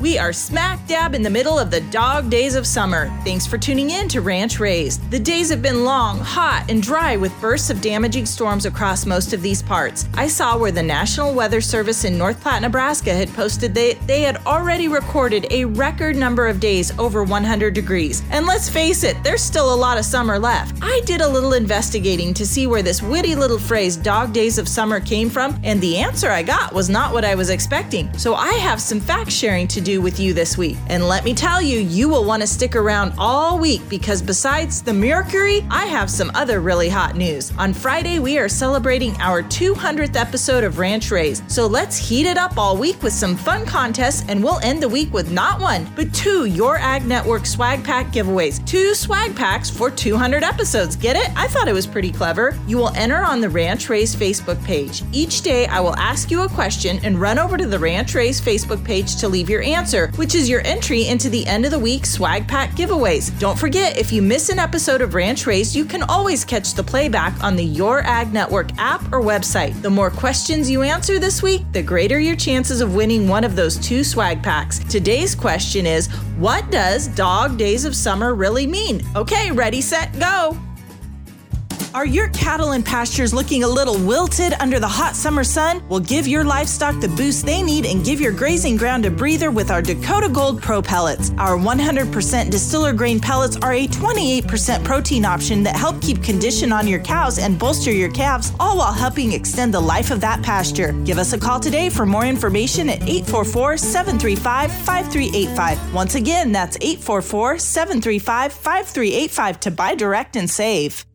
We are smack dab in the middle of the dog days of summer. Thanks for tuning in to Ranch Raised. The days have been long, hot, and dry with bursts of damaging storms across most of these parts. I saw where the National Weather Service in North Platte, Nebraska had posted that they had already recorded a record number of days over 100 degrees. And let's face it, there's still a lot of summer left. I did a little investigating to see where this witty little phrase, dog days of summer, came from, and the answer I got was not what I was expecting. So I have some fact sharing to do with you this week. And let me tell you, you will want to stick around all week because besides the Mercury, I have some other really hot news. On Friday, we are celebrating our 200th episode of Ranch Raised. So let's heat it up all week with some fun contests, and we'll end the week with not one, but two Your Ag Network swag pack giveaways. Two swag packs for 200 episodes. Get it? I thought it was pretty clever. You will enter on the Ranch Raised Facebook page. Each day, I will ask you a question and run over to the Ranch Raised Facebook page to leave your answer answer, which is your entry into the end of the week swag pack giveaways. Don't forget, if you miss an episode of Ranch Raised, you can always catch the playback on the Your Ag Network app or website. The more questions you answer this week, the greater your chances of winning one of those two swag packs. Today's question is What does Dog Days of Summer really mean? Okay, ready, set, go! Are your cattle and pastures looking a little wilted under the hot summer sun? Well, give your livestock the boost they need and give your grazing ground a breather with our Dakota Gold Pro pellets. Our 100% distiller grain pellets are a 28% protein option that help keep condition on your cows and bolster your calves, all while helping extend the life of that pasture. Give us a call today for more information at 844 735 5385. Once again, that's 844 735 5385 to buy direct and save.